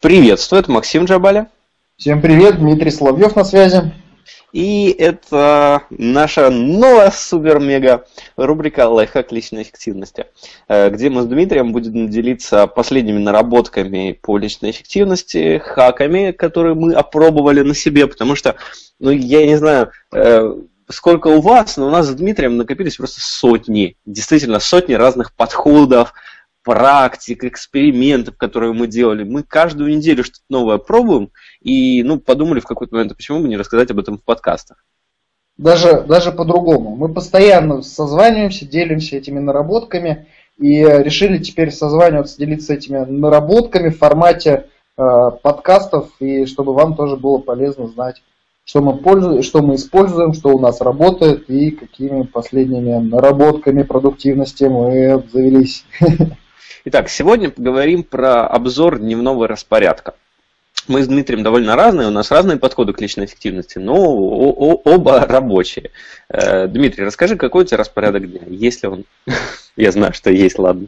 Приветствую, это Максим Джабаля. Всем привет, Дмитрий Соловьев на связи. И это наша новая супер-мега рубрика «Лайфхак личной эффективности», э, где мы с Дмитрием будем делиться последними наработками по личной эффективности, хаками, которые мы опробовали на себе, потому что, ну, я не знаю, э, сколько у вас, но у нас с Дмитрием накопились просто сотни, действительно сотни разных подходов, практик, экспериментов, которые мы делали. Мы каждую неделю что-то новое пробуем и ну, подумали в какой-то момент, а почему бы не рассказать об этом в подкастах. Даже, даже по-другому. Мы постоянно созваниваемся, делимся этими наработками и решили теперь созваниваться, делиться этими наработками в формате э, подкастов, и чтобы вам тоже было полезно знать, что мы, пользуем, что мы используем, что у нас работает и какими последними наработками продуктивности мы обзавелись. Итак, сегодня поговорим про обзор дневного распорядка. Мы с Дмитрием довольно разные, у нас разные подходы к личной эффективности, но оба рабочие. Э, Дмитрий, расскажи, какой у тебя распорядок дня? Есть ли он? Я знаю, что есть, ладно.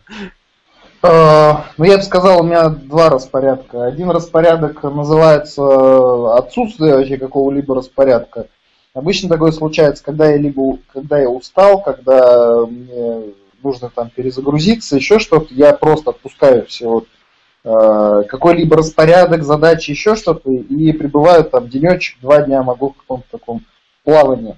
Э, ну, я бы сказал, у меня два распорядка. Один распорядок называется отсутствие вообще какого-либо распорядка. Обычно такое случается, когда я либо когда я устал, когда мне нужно там перезагрузиться, еще что-то, я просто отпускаю все вот, э, какой-либо распорядок, задачи, еще что-то, и пребываю там денечек, два дня могу в каком-то таком плавании,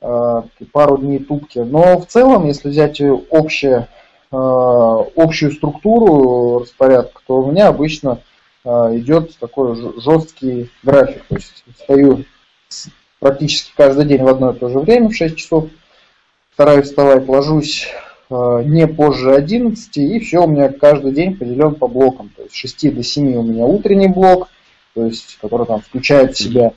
э, пару дней тупки. Но в целом, если взять общее, э, общую структуру распорядка, то у меня обычно идет такой жесткий график. То есть встаю практически каждый день в одно и то же время, в 6 часов, стараюсь вставать, ложусь не позже 11, и все у меня каждый день поделен по блокам. То есть с 6 до 7 у меня утренний блок, то есть, который там включает в себя.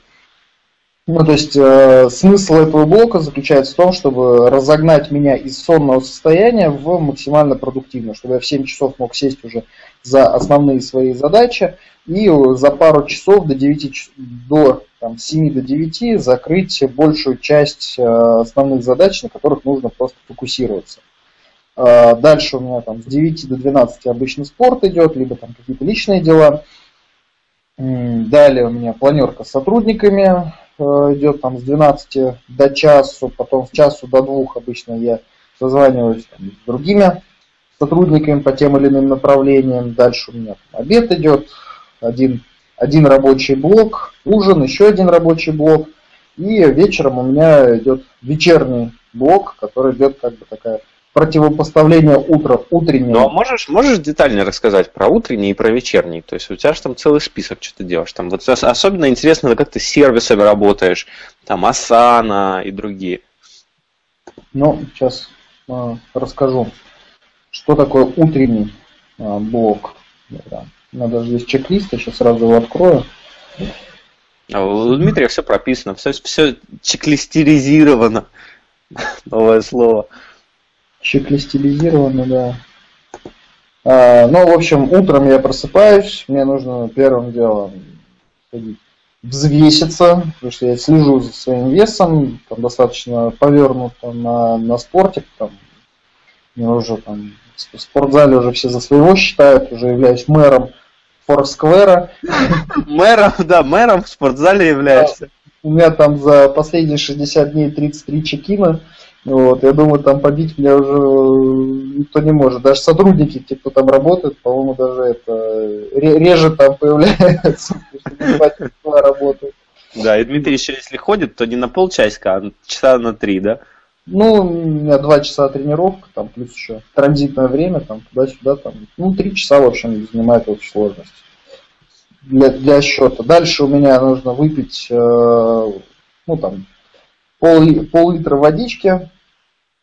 Ну, то есть э, смысл этого блока заключается в том, чтобы разогнать меня из сонного состояния в максимально продуктивное, чтобы я в 7 часов мог сесть уже за основные свои задачи и за пару часов до 9 до там, 7 до 9 закрыть большую часть э, основных задач, на которых нужно просто фокусироваться. А, дальше у меня там с 9 до 12 обычно спорт идет, либо там какие-то личные дела. Далее у меня планерка с сотрудниками э, идет там с 12 до часу, потом с часу до двух обычно я созваниваюсь с другими сотрудниками по тем или иным направлениям. Дальше у меня обед идет, один, один рабочий блок, ужин, еще один рабочий блок. И вечером у меня идет вечерний блок, который идет как бы такая противопоставление утра, утреннего. Ну а можешь, можешь детально рассказать про утренний и про вечерний? То есть у тебя же там целый список, что ты делаешь. Там вот особенно интересно, как ты с сервисами работаешь, там Asana и другие. Ну, сейчас э, расскажу, что такое утренний э, блок. Да. Надо здесь чек-лист, я сейчас сразу его открою. А у Дмитрия все прописано, все, все чек-листеризировано. Новое слово. Чек-листилизировано, да. А, ну, в общем, утром я просыпаюсь, мне нужно первым делом взвеситься, потому что я слежу за своим весом, там достаточно повернуто на, на спорте, там, мне уже там в спортзале уже все за своего считают, уже являюсь мэром Форсквера. Мэром, да, мэром в спортзале являешься. У меня там за последние 60 дней 33 чекина. Вот, я думаю, там побить меня уже никто не может. Даже сотрудники, те, кто там работает, по-моему, даже это реже там появляются, работают. Да, и Дмитрий еще если ходит, то не на полчасика, а часа на три, да? Ну, у меня два часа тренировка, там плюс еще транзитное время, там туда-сюда, там, ну, три часа, в общем, занимает общей сложность для, для счета. Дальше у меня нужно выпить, э, ну, там, пол, пол-литра водички,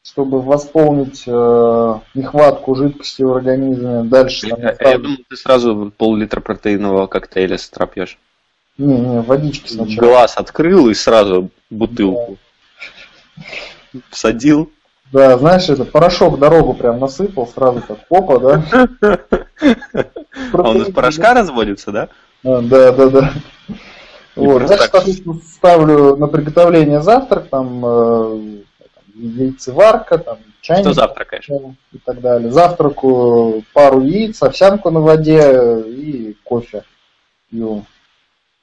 чтобы восполнить э, нехватку жидкости в организме. Дальше там, я, я думаю, ты сразу пол-литра протеинового коктейля с утра пьешь. Не, не, водички сначала. Глаз открыл и сразу бутылку да. всадил. Да, знаешь, это порошок дорогу прям насыпал, сразу так попа, да? А он из порошка разводится, да? А, да, да, да. Вот. Соответственно, ставлю на приготовление завтрак, там, э, яйцеварка, там, чайник. Что завтракаешь? И так далее. Завтраку пару яиц, овсянку на воде и кофе. пью.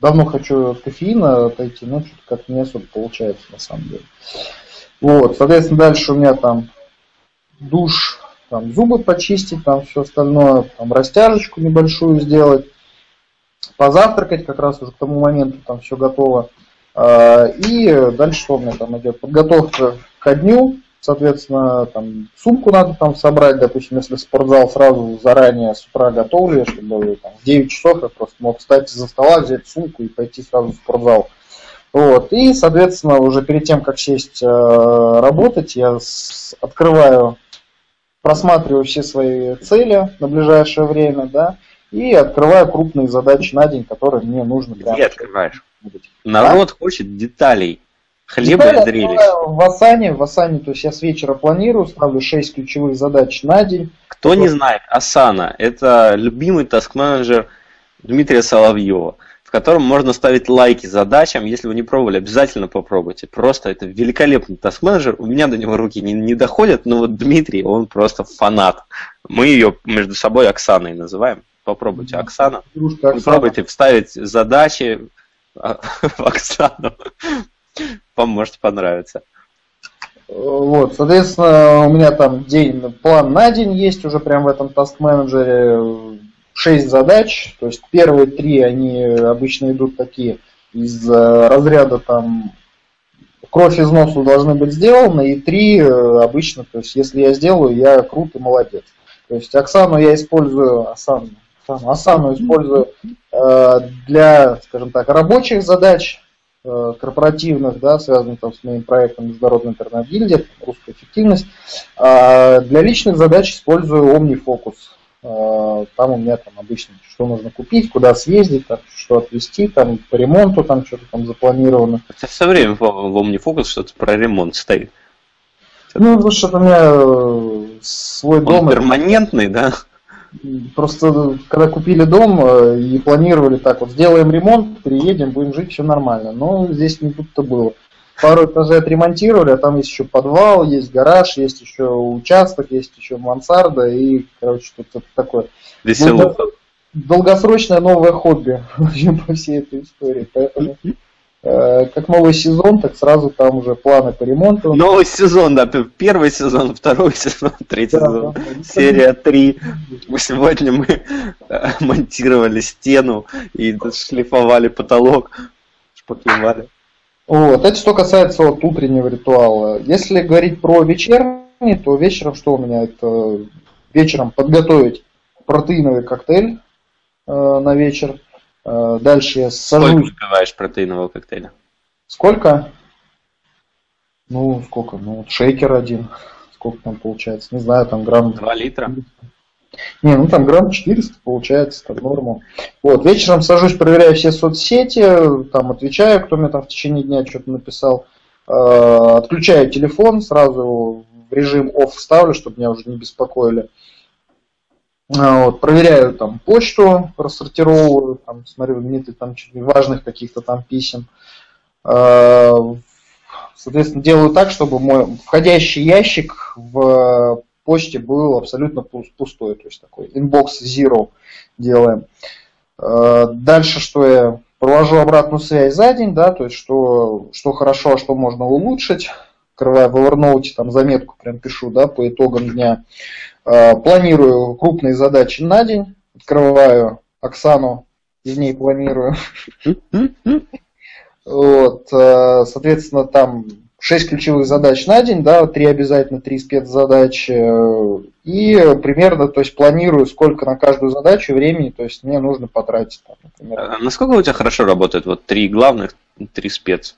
Давно хочу от кофеина отойти, но что-то как не особо получается на самом деле. Вот, соответственно, дальше у меня там душ, там зубы почистить, там все остальное, там растяжечку небольшую сделать, позавтракать, как раз уже к тому моменту там все готово. А, и дальше что у меня там идет? Подготовка ко дню, соответственно, там сумку надо там собрать, допустим, если спортзал сразу заранее с утра готовлю, чтобы там, в 9 часов я просто мог встать из-за стола, взять сумку и пойти сразу в спортзал. Вот. И, соответственно, уже перед тем, как сесть э, работать, я с, открываю, просматриваю все свои цели на ближайшее время, да, и открываю крупные задачи на день, которые мне нужно. Где открываешь? Народ а? хочет деталей. Хлеба Детали и зрелищ. В Асане, в Асане, то есть я с вечера планирую, ставлю 6 ключевых задач на день. Кто не знает, Асана – это любимый таск-менеджер Дмитрия Соловьева, в котором можно ставить лайки задачам. Если вы не пробовали, обязательно попробуйте. Просто это великолепный таск-менеджер. У меня до него руки не, не доходят, но вот Дмитрий, он просто фанат. Мы ее между собой Оксаной называем. Попробуйте, Оксана. Дружка Оксана. Попробуйте вставить задачи в Оксану. Вам может понравиться. Вот, соответственно, у меня там день, план на день есть уже прям в этом task менеджере 6 задач, то есть первые три, они обычно идут такие из э, разряда там кровь из носу должны быть сделаны, и три э, обычно, то есть если я сделаю, я крут и молодец. То есть Оксану я использую, Асану, Асану, Асану использую э, для, скажем так, рабочих задач, Э, корпоративных, да, связанных там, с моим проектом Международная интернет-гильдия, русская эффективность. А для личных задач использую OmniFocus. А, там у меня там обычно что нужно купить, куда съездить, там, что отвезти, там по ремонту там что-то там запланировано. Хотя все время в OmniFocus что-то про ремонт стоит. Ну, потому что у меня э, свой Он дом. перманентный, да? Просто когда купили дом э, и планировали так вот, сделаем ремонт, переедем, будем жить, все нормально. Но здесь не тут-то было. Пару этажей отремонтировали, а там есть еще подвал, есть гараж, есть еще участок, есть еще мансарда и, короче, что-то такое. Веселуха. Долгосрочное новое хобби по всей этой истории. Поэтому Э, как новый сезон, так сразу там уже планы по ремонту. Новый сезон, да, первый сезон, второй сезон, третий да, сезон, да, серия 3. Сегодня мы э, монтировали стену и шлифовали потолок, шпаклевали. Вот, это что касается вот утреннего ритуала. Если говорить про вечерний, то вечером что у меня? Это вечером подготовить протеиновый коктейль э, на вечер Э, дальше я сажусь. Сколько выпиваешь протеинового коктейля? Сколько? Ну, сколько? Ну, вот шейкер один. Сколько там получается? Не знаю, там грамм... Два литра? Не, ну там грамм 400 получается, там норму. Вот, вечером сажусь, проверяю все соцсети, там отвечаю, кто мне там в течение дня что-то написал. Э, отключаю телефон, сразу в режим off ставлю, чтобы меня уже не беспокоили. Вот, проверяю там почту, рассортировываю, там, смотрю, нет ли там важных каких-то там писем. А, соответственно, делаю так, чтобы мой входящий ящик в почте был абсолютно пустой, то есть такой inbox zero делаем. А, дальше, что я провожу обратную связь за день, да, то есть что, что хорошо, а что можно улучшить. Открываю в Evernote, там заметку прям пишу, да, по итогам дня. Э, планирую крупные задачи на день, открываю Оксану, из ней планирую. Вот, э, соответственно, там 6 ключевых задач на день, да, 3 обязательно, 3 спецзадачи, и примерно, то есть планирую, сколько на каждую задачу времени, то есть мне нужно потратить. Там, например. А насколько у тебя хорошо работает вот три главных, три спец?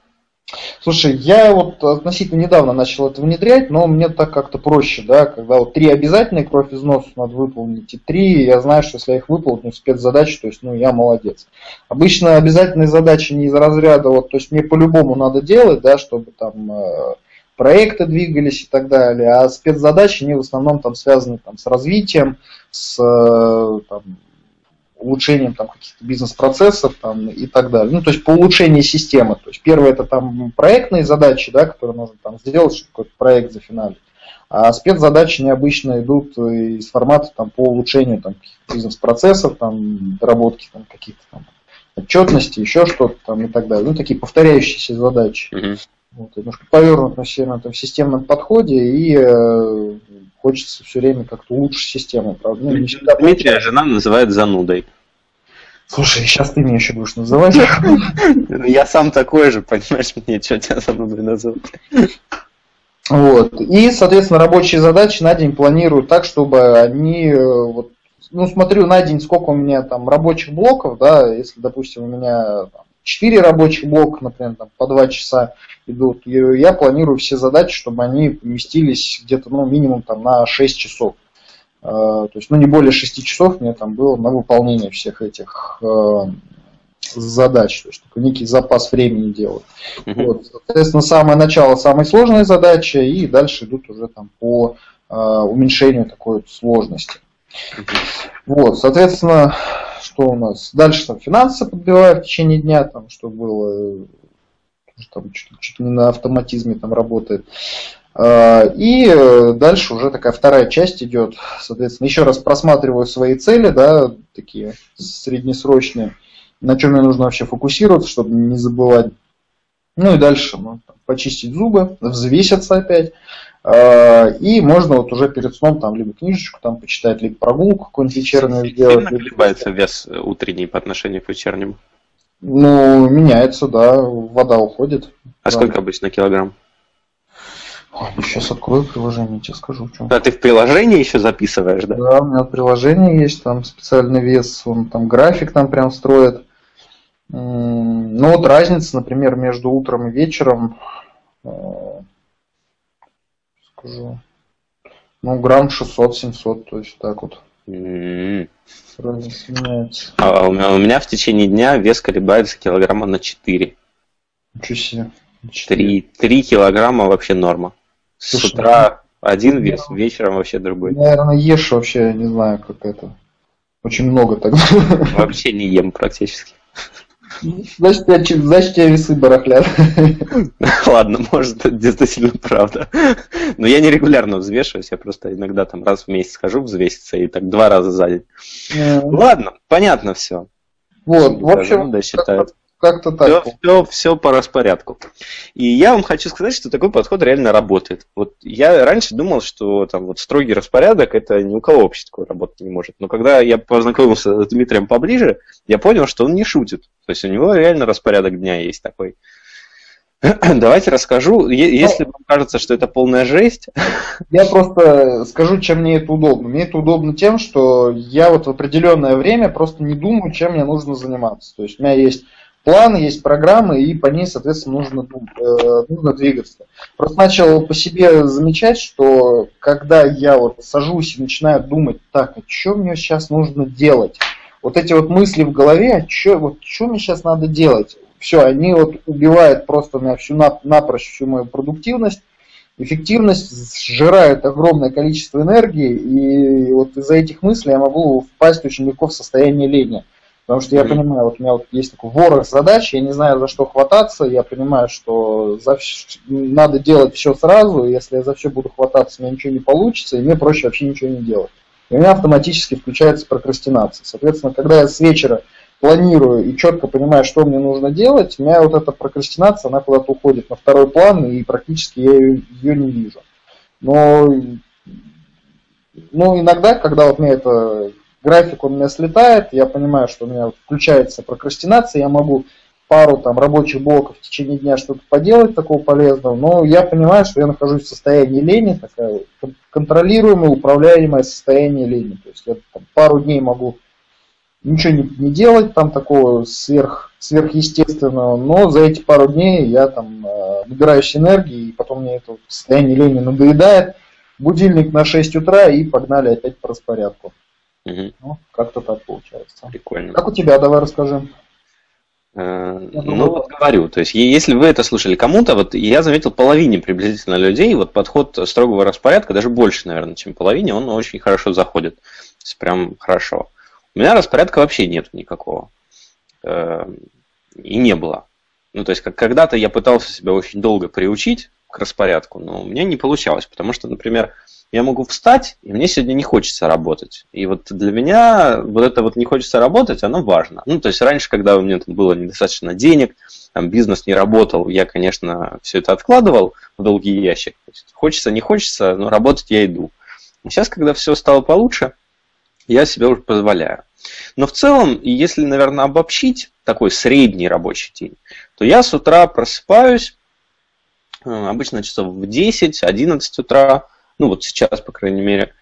Слушай, я вот относительно недавно начал это внедрять, но мне так как-то проще, да, когда вот три обязательные кровь из носа надо выполнить, и три, я знаю, что если я их выполню, спецзадачи, то есть, ну, я молодец. Обычно обязательные задачи не из разряда, вот, то есть мне по-любому надо делать, да, чтобы там э, проекты двигались и так далее, а спецзадачи, они в основном там связаны там с развитием, с э, там, улучшением там, каких-то бизнес-процессов там, и так далее. Ну, то есть по улучшению системы. То есть первое это там проектные задачи, да, которые нужно там сделать, чтобы какой-то проект зафиналить. А спецзадачи необычно идут из формата там, по улучшению там, бизнес-процессов, там, доработки там, каких-то там, отчетности, еще что-то там и так далее. Ну, такие повторяющиеся задачи. Мгм. Вот, немножко повернут на на этом системном подходе и э, хочется все время как-то улучшить систему. Правда, ну, всегда Дмитрия жена называет занудой. Слушай, сейчас ты меня еще будешь называть. Я сам такой же, понимаешь, мне что тебя занудой назовут. Вот. И, соответственно, рабочие задачи на день планирую так, чтобы они, э, вот, ну, смотрю на день, сколько у меня там рабочих блоков, да, если, допустим, у меня там, 4 рабочих блока, например, там, по 2 часа идут, и я планирую все задачи, чтобы они поместились где-то, ну, минимум там на 6 часов. Э, То есть, ну, не более 6 часов мне там было на выполнение всех этих э, задач, то есть такой некий запас времени делаю. Мгм. Вот, соответственно, самое начало самой сложной задачи, и дальше идут уже там по э, уменьшению такой вот сложности. Вот, соответственно, что у нас? Дальше там финансы подбиваю в течение дня, там, что было, э, там чуть, чуть не на автоматизме там работает. Э, И э, дальше уже такая вторая часть идет. Соответственно, еще раз просматриваю свои цели, да, такие среднесрочные, на чем мне нужно вообще фокусироваться, чтобы не забывать. Ну и дальше ну, почистить зубы, взвеситься опять. Э, И можно вот уже перед сном там либо книжечку там почитать, либо прогулку какую-нибудь вечернюю сделать. Сильно либо- колебается вес утренний по отношению к вечернему? Ну, меняется, да, вода уходит. А Да. сколько обычно килограмм? сейчас открою приложение, тебе скажу, в чем. А ты в приложении еще записываешь, да? Да, у меня приложение есть, там специальный вес, он там график там прям строит. Ну вот разница, например, между утром и вечером, э, скажу, ну грамм 600-700, то есть так вот меняется. А у меня, у меня в течение дня вес колебается килограмма на 4. Ничего себе. 3, 3 килограмма вообще норма. С Слушай, утра один вес, вечером вообще другой. Наверное, ешь вообще, не знаю, как это. Очень много так. Вообще не ем практически. Значит, че- значит, тебя весы барахлят. Ладно, может, это действительно правда. Но я не регулярно взвешиваюсь, я просто иногда там раз в месяц хожу взвеситься и так два раза за день. Ладно, понятно все. Вот, в общем. Как-то Все, так. все, все по распорядку. И я вам хочу сказать, что такой подход реально работает. Вот я раньше думал, что там вот строгий распорядок это ни у кого вообще такой работать не может. Но когда я познакомился с Дмитрием поближе, я понял, что он не шутит. То есть у него реально распорядок дня есть такой. Давайте расскажу. Е- Если вам кажется, что это полная жесть, Я просто скажу, чем мне это удобно. Мне это удобно тем, что я вот в определенное время просто не думаю, чем мне нужно заниматься. То есть у меня есть план, есть программы, и по ней, соответственно, нужно, дум- э, нужно двигаться. Просто начал по себе замечать, что когда я вот сажусь и начинаю думать, так, а что мне сейчас нужно делать? Вот эти вот мысли в голове, а что вот, чё мне сейчас надо делать? Все, они вот убивают просто на всю нап- напрочь всю мою продуктивность, эффективность сжирает огромное количество энергии, и вот из-за этих мыслей я могу впасть очень легко в состояние лени. Потому что я понимаю, вот у меня вот есть такой ворох задач, я не знаю, за что хвататься, я понимаю, что за вс- надо делать все сразу, и если я за все буду хвататься, у меня ничего не получится, и мне проще вообще ничего не делать. И у меня автоматически включается прокрастинация. Соответственно, когда я с вечера планирую и четко понимаю, что мне нужно делать, у меня вот эта прокрастинация, она куда-то уходит на второй план, и практически я ее, ее не вижу. Но ну, иногда, когда вот мне это график у меня слетает, я понимаю, что у меня включается прокрастинация, я могу пару там рабочих блоков в течение дня что-то поделать такого полезного, но я понимаю, что я нахожусь в состоянии лени, такая кон- контролируемое, управляемое состояние лени. То есть я там, пару дней могу ничего не, не делать там такого сверх, сверхъестественного, но за эти пару дней я там э, набираюсь энергии, и потом мне это состояние лени надоедает, будильник на 6 утра и погнали опять по распорядку. Мгм, Ну, как-то так получается. прикольно. Как у тебя, давай расскажи. Э, Ну, вот говорю, то есть, если вы это слушали кому-то, вот я заметил половине приблизительно людей, вот подход строгого распорядка, даже больше, наверное, чем половине, он очень хорошо заходит. То есть, прям хорошо. У меня распорядка вообще нет никакого. Э, И не было. Ну, то есть, как когда-то я пытался себя очень долго приучить к распорядку, но у меня не получалось, потому что, например, я могу встать, и мне сегодня не хочется работать. И вот для меня вот это вот не хочется работать, оно важно. Ну, то есть раньше, когда у меня там было недостаточно денег, там бизнес не работал, я, конечно, все это откладывал в долгий ящик. Хочется, не хочется, но работать я иду. Сейчас, когда все стало получше, я себе уже позволяю. Но в целом, если, наверное, обобщить такой средний рабочий день, то я с утра просыпаюсь, э, обычно часов в 10-11 утра, ну вот сейчас, по крайней мере.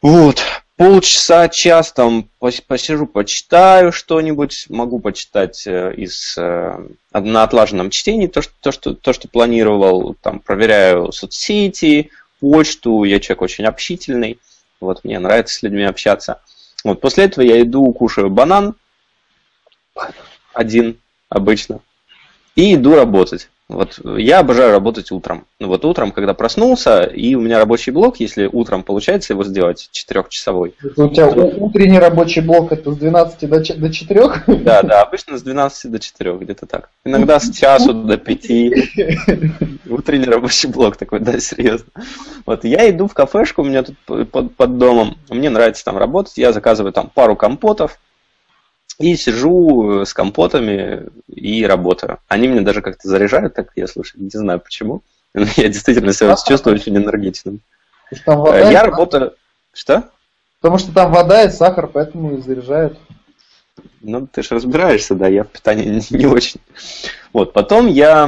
Вот, полчаса, час там посижу, почитаю что-нибудь, могу почитать э, из, э, на отлаженном чтении то что, то, что, то, что планировал, там проверяю соцсети, почту, я человек очень общительный, вот мне нравится с людьми общаться. Вот, после этого я иду, кушаю банан, один обычно, и иду работать. Вот я обожаю работать утром. Ну вот утром, когда проснулся, и у меня рабочий блок, если утром получается его сделать, четырехчасовой. Это у тебя то... утренний рабочий блок это с 12 до 4? Да, да, обычно с 12 до 4, где-то так. Иногда с часу до 5. Утренний рабочий блок такой, да, серьезно. Вот я иду в кафешку, у меня тут под, под домом, мне нравится там работать, я заказываю там пару компотов, и сижу с компотами и работаю. Они меня даже как-то заряжают, так я слушаю, не знаю почему. Я действительно себя чувствую очень энергичным. Вода, я работаю... Что? Потому что там вода и сахар, поэтому и заряжают. Ну, ты же разбираешься, да, я в питании не, не очень. Вот, потом я,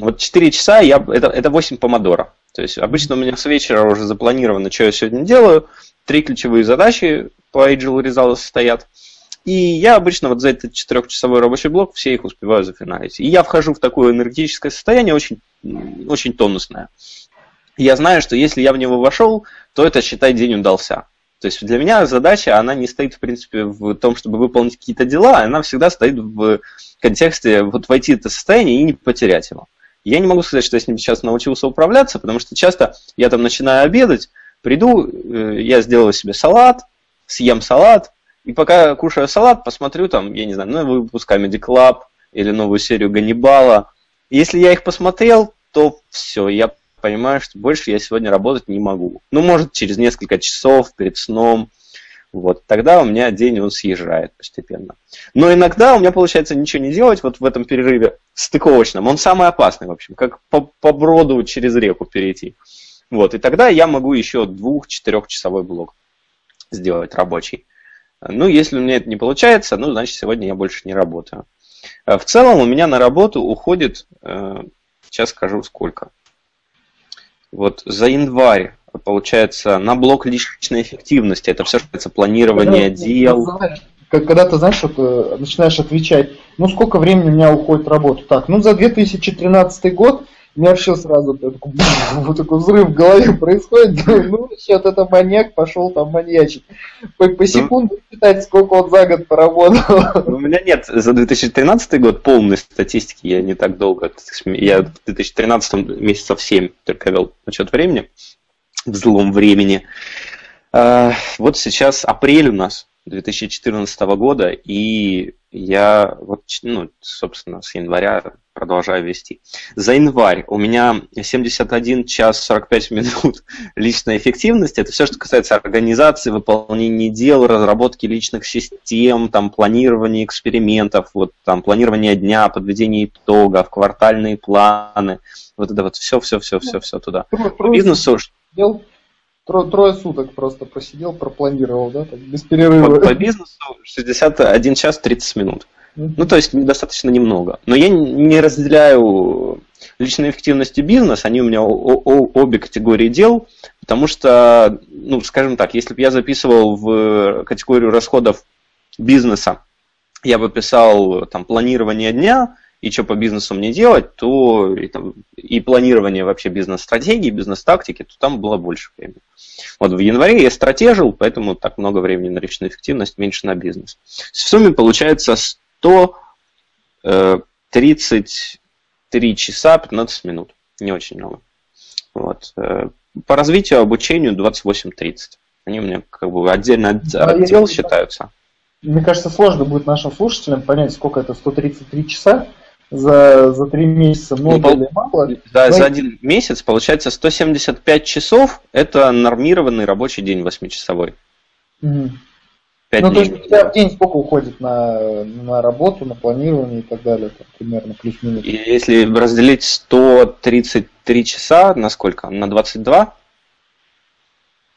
вот 4 часа, я, это, это 8 помодора. То есть обычно у меня с вечера уже запланировано, что я сегодня делаю. Три ключевые задачи по Agile Results стоят. И я обычно вот за этот четырехчасовой рабочий блок все их успеваю зафиналить. И я вхожу в такое энергетическое состояние очень, очень тонусное. я знаю, что если я в него вошел, то это, считай, день удался. То есть для меня задача, она не стоит, в принципе, в том, чтобы выполнить какие-то дела, она всегда стоит в контексте вот войти в это состояние и не потерять его. Я не могу сказать, что я с ним сейчас научился управляться, потому что часто я там начинаю обедать, приду, э, я сделаю себе салат, съем салат, и пока кушаю салат, посмотрю там, я не знаю, новый выпуск Comedy Club или новую серию Ганнибала. Если я их посмотрел, то все, я понимаю, что больше я сегодня работать не могу. Ну, может, через несколько часов перед сном. Вот, тогда у меня день он съезжает постепенно. Но иногда у меня получается ничего не делать вот в этом перерыве стыковочном. Он самый опасный, в общем, как по, по броду через реку перейти. Вот, и тогда я могу еще двух-четырехчасовой блок сделать рабочий. Ну, если у меня это не получается, ну, значит, сегодня я больше не работаю. Э, в целом у меня на работу уходит, э, сейчас скажу сколько. Вот за январь, получается, на блок личной эффективности, это все, что касается планирования когда, дел. Когда ты, знаешь, вот, э, начинаешь отвечать, ну, сколько времени у меня уходит работа? Так, ну, за 2013 год у меня вообще сразу такой, вот такой взрыв в голове происходит. Ну, вот это маньяк пошел там маньячить. По, по ну. секунду считать, сколько он за год поработал. Ну, у меня нет за 2013 год полной статистики, я не так долго. Я в 2013 месяцев 7 только вел учет времени, взлом времени. А, вот сейчас апрель у нас 2014 года, и я вот, ну, собственно, с января продолжаю вести. За январь у меня 71 час 45 минут личной эффективности. Это все, что касается организации, выполнения дел, разработки личных систем, там, планирования экспериментов, вот, там, планирования дня, подведения итогов, квартальные планы. Вот это вот все, все, все, все, все туда. По бизнесу... Трое суток просто просидел, пропланировал, да, так, без перерыва. Вот по бизнесу 61 час 30 минут. Ну, то есть достаточно немного. Но я не разделяю личной эффективности бизнес, они у меня обе категории дел, потому что, ну, скажем так, если бы я записывал в категорию расходов бизнеса, я бы писал там планирование дня, и что по бизнесу мне делать, то и, там, и планирование вообще бизнес-стратегии, бизнес-тактики, то там было больше времени. Вот в январе я стратежил, поэтому так много времени на личную эффективность, меньше на бизнес. В сумме получается 133 часа 15 минут. Не очень много. Вот. Э, по развитию, обучению 28-30. Они у меня как бы отдельно от, от дел считаются. Мне кажется, сложно будет нашим слушателям понять, сколько это 133 часа. За, за три месяца Ну, много или мало. Но за один месяц получается 175 часов – это нормированный рабочий день 8-часовой. Мгм. Пять Ну, то есть у тебя в день сколько уходит на, на работу, на планирование и так далее, там, примерно плюс-минус. И если разделить 133 часа на сколько? На 22?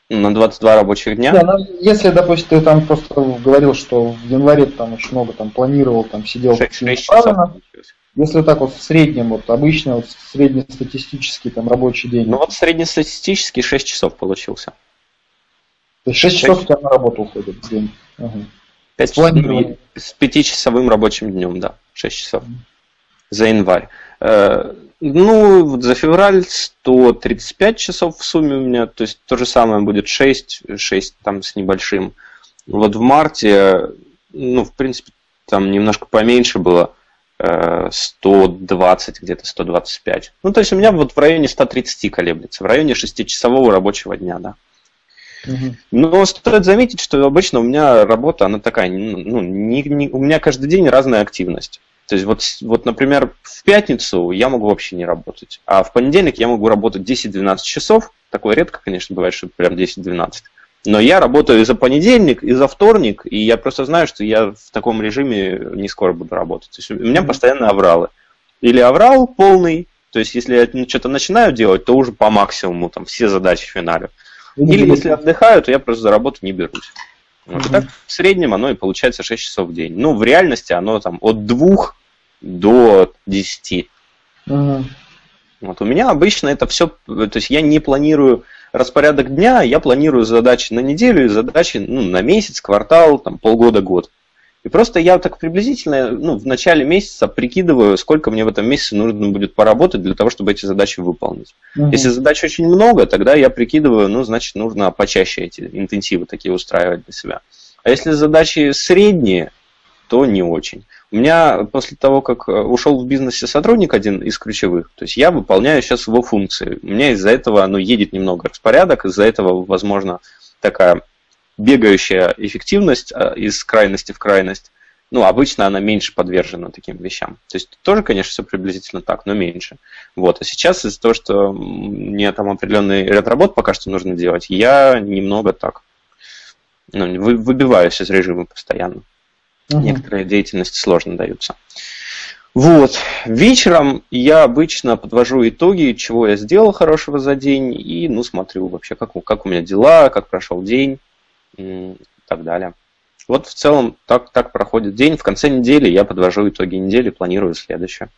Ну, На 22 рабочих дня? Да, ну, если, допустим, ты там просто говорил, что в январе там очень много там планировал, там сидел 6, активно, часов правильно? получилось. Если так вот в среднем, вот обычно вот среднестатистический там рабочий день, Ну вот среднестатистический 6 часов получился. то есть 6 часов у тебя на работу уходит в день. Ага. 5 Планирование. с пятичасовым рабочим днем, да, 6 часов. За январь. Э, Ну, вот за февраль 135 часов в сумме у меня, то есть то же самое будет 6, 6 там с небольшим. Вот в марте, ну, в принципе, там немножко поменьше было, 120, где-то 125. Ну, то есть у меня вот в районе 130 колеблется, в районе 6-часового рабочего дня, да. Мгм. Но стоит заметить, что обычно у меня работа, она такая, ну, не- не- у меня каждый день разная активность. То есть вот, вот, например, в пятницу я могу вообще не работать, а в понедельник я могу работать 10-12 часов. Такое редко, конечно, бывает, что прям 10-12. Но я работаю и за понедельник, и за вторник, и я просто знаю, что я в таком режиме не скоро буду работать. То есть у меня Мгм. постоянно авралы. Или аврал полный, то есть если я что-то начинаю делать, то уже по максимуму там все задачи финалю. Или если отдыхаю, то я просто за работу не берусь. Вот. И Мгм. так в среднем оно и получается 6 часов в день. Ну, в реальности оно там от 2 до 10. Мгм. Вот у меня обычно это все, то есть я не планирую распорядок дня, я планирую задачи на неделю и задачи ну, на месяц, квартал, там, полгода, год. И просто я так приблизительно ну, в начале месяца прикидываю, сколько мне в этом месяце нужно будет поработать для того, чтобы эти задачи выполнить. Мгм. Если задач очень много, тогда я прикидываю, ну, значит, нужно почаще эти интенсивы такие устраивать для себя. А если задачи средние, то не очень. У меня после того, как э, ушел в бизнесе сотрудник один из ключевых, то есть я выполняю сейчас его функции. У меня из-за этого ну, едет немного распорядок, из-за этого, возможно, такая бегающая эффективность э, из крайности в крайность. Ну, обычно она меньше подвержена таким вещам. То есть тоже, конечно, все приблизительно так, но меньше. Вот. А сейчас из-за того, что мне там определенный ряд работ пока что нужно делать, я немного так ну, вы- выбиваюсь из режима постоянно. Мгм. Некоторые деятельности сложно даются. Вот. Вечером я обычно подвожу итоги, чего я сделал хорошего за день, и ну, смотрю вообще, как, у- как у меня дела, как прошел день и так далее. Вот в целом так, так проходит день. В конце недели я подвожу итоги недели, планирую следующее.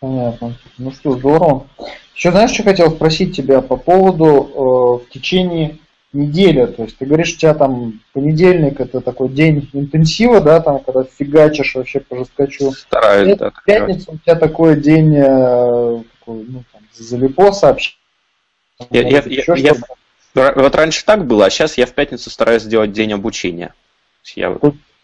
Понятно. Ну что, здорово. Еще знаешь, что хотел спросить тебя по поводу э, в течение недели. То есть ты говоришь, у тебя там понедельник это такой день интенсива, да, там, когда фигачишь вообще по жесткачу. Стараюсь, да, пятницу у тебя такой день э, такой, ну, там, залипоса общения. Я- я- Может быть, еще я- я- Вот раньше так было, а сейчас я в пятницу стараюсь сделать день обучения. Я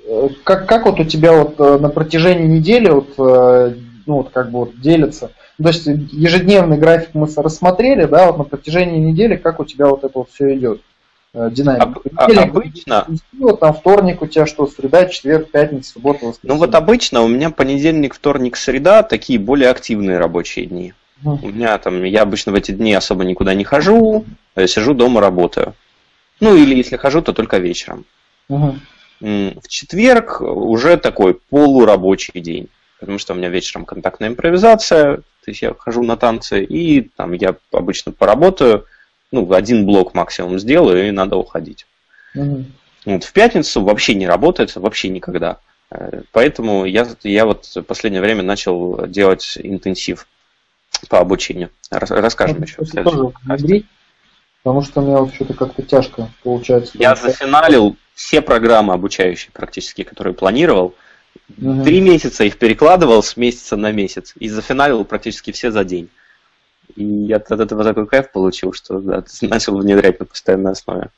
Э, Как, как вот у тебя вот э, на протяжении недели вот, э, ну, вот как бы вот делится? Ну, То есть ежедневный график мы рассмотрели, да, вот на протяжении недели, как у тебя вот это вот все идет? Э, Динамика. Об- а- обычно- вот там вторник у тебя что, среда, четверг, пятница, суббота, воскресенье. Ну вот обычно у меня понедельник, вторник, среда такие более активные рабочие дни. У меня там, я обычно в эти дни особо никуда не хожу, э, сижу дома, работаю. Ну или если хожу, то только вечером. В четверг уже такой полурабочий день, потому что у меня вечером контактная импровизация, то есть я хожу на танцы, и там я обычно поработаю, ну, один блок максимум сделаю, и надо уходить. Мгм. Вот, в пятницу вообще не работает, вообще никогда. Э, Поэтому я, я вот в последнее время начал делать интенсив по обучению. Рас- Расскажем Ну, еще. в следующем подкасте. потому что мне вот что-то как-то тяжко получается. Я зафиналил все программы обучающие практически, которые планировал. Мгм. Три месяца их перекладывал с месяца на месяц и зафиналил практически все за день. И я от этого такой кайф получил, что да, начал внедрять на постоянной основе.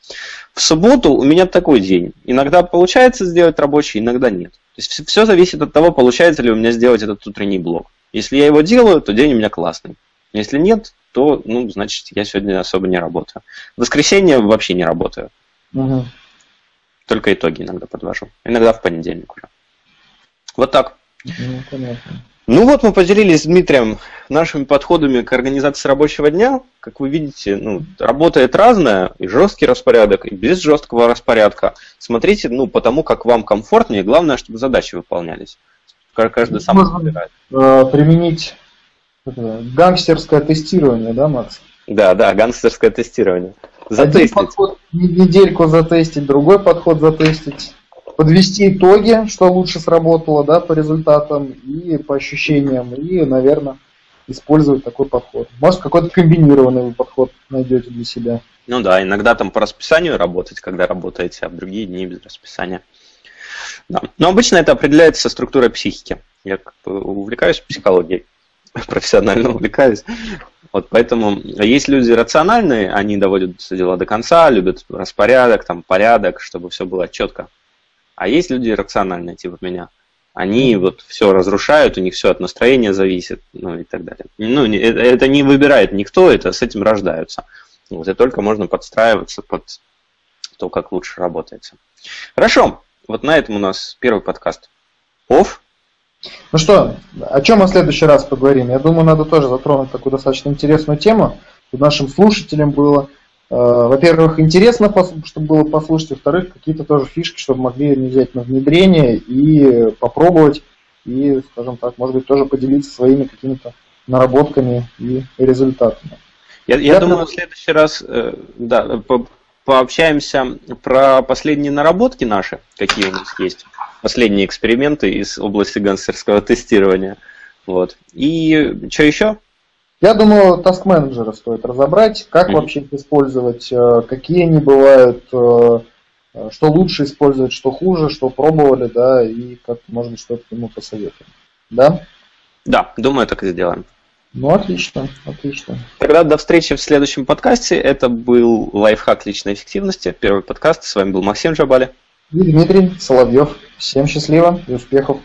В субботу у меня такой день. Иногда получается сделать рабочий, иногда нет. То есть все зависит от того, получается ли у меня сделать этот утренний блок. Если я его делаю, то день у меня классный. Если нет, то, ну, значит, я сегодня особо не работаю. В воскресенье вообще не работаю. Мгм. Только итоги иногда подвожу. Иногда в понедельник уже. Вот так. Ну, понятно. Ну вот мы поделились с Дмитрием нашими подходами к организации рабочего дня. Как вы видите, ну, работает разное, и жесткий распорядок, и без жесткого распорядка. Смотрите, ну, потому как вам комфортнее, главное, чтобы задачи выполнялись. Каждый сам Можно выбирает. Э, применить гангстерское тестирование, да, Макс? Да, да, гангстерское тестирование. Затестить. Один подход недельку затестить, другой подход затестить подвести итоги, что лучше сработало, да, по результатам и по ощущениям, и, наверное, использовать такой подход. Может, какой-то комбинированный подход найдете для себя. Ну да, иногда там по расписанию работать, когда работаете, а в другие дни без расписания. Да. Но обычно это определяется структурой психики. Я как бы увлекаюсь психологией, профессионально увлекаюсь. Вот поэтому есть люди рациональные, они доводят все дела до конца, любят распорядок, там порядок, чтобы все было четко. А есть люди рациональные, типа меня. Они вот все разрушают, у них все от настроения зависит, ну и так далее. Ну, это, это не выбирает никто, это с этим рождаются. Вот, и только можно подстраиваться под то, как лучше работается. Хорошо, вот на этом у нас первый подкаст. Оф. Ну что, о чем мы в следующий раз поговорим? Я думаю, надо тоже затронуть такую достаточно интересную тему, чтобы нашим слушателям было Э, во-первых, интересно, чтобы было послушать, во-вторых, какие-то тоже фишки, чтобы могли взять на внедрение и попробовать, и, скажем так, может быть, тоже поделиться своими какими-то наработками и результатами. Я, я думаю, в следующий раз э, да, по пообщаемся про последние наработки наши, какие у нас есть, последние эксперименты из области гангстерского тестирования. Вот. И что еще? Я думаю, task менеджера стоит разобрать, как mm-hmm. вообще их использовать, э, какие они бывают, э, э, что лучше использовать, что хуже, что пробовали, да, и как, быть, что-то ему посоветуем. Да? Да, думаю, так и сделаем. Ну, отлично, отлично. Тогда до встречи в следующем подкасте. Это был лайфхак личной эффективности, первый подкаст. С вами был Максим Джабали. И Дмитрий Соловьев. Всем счастливо и успехов.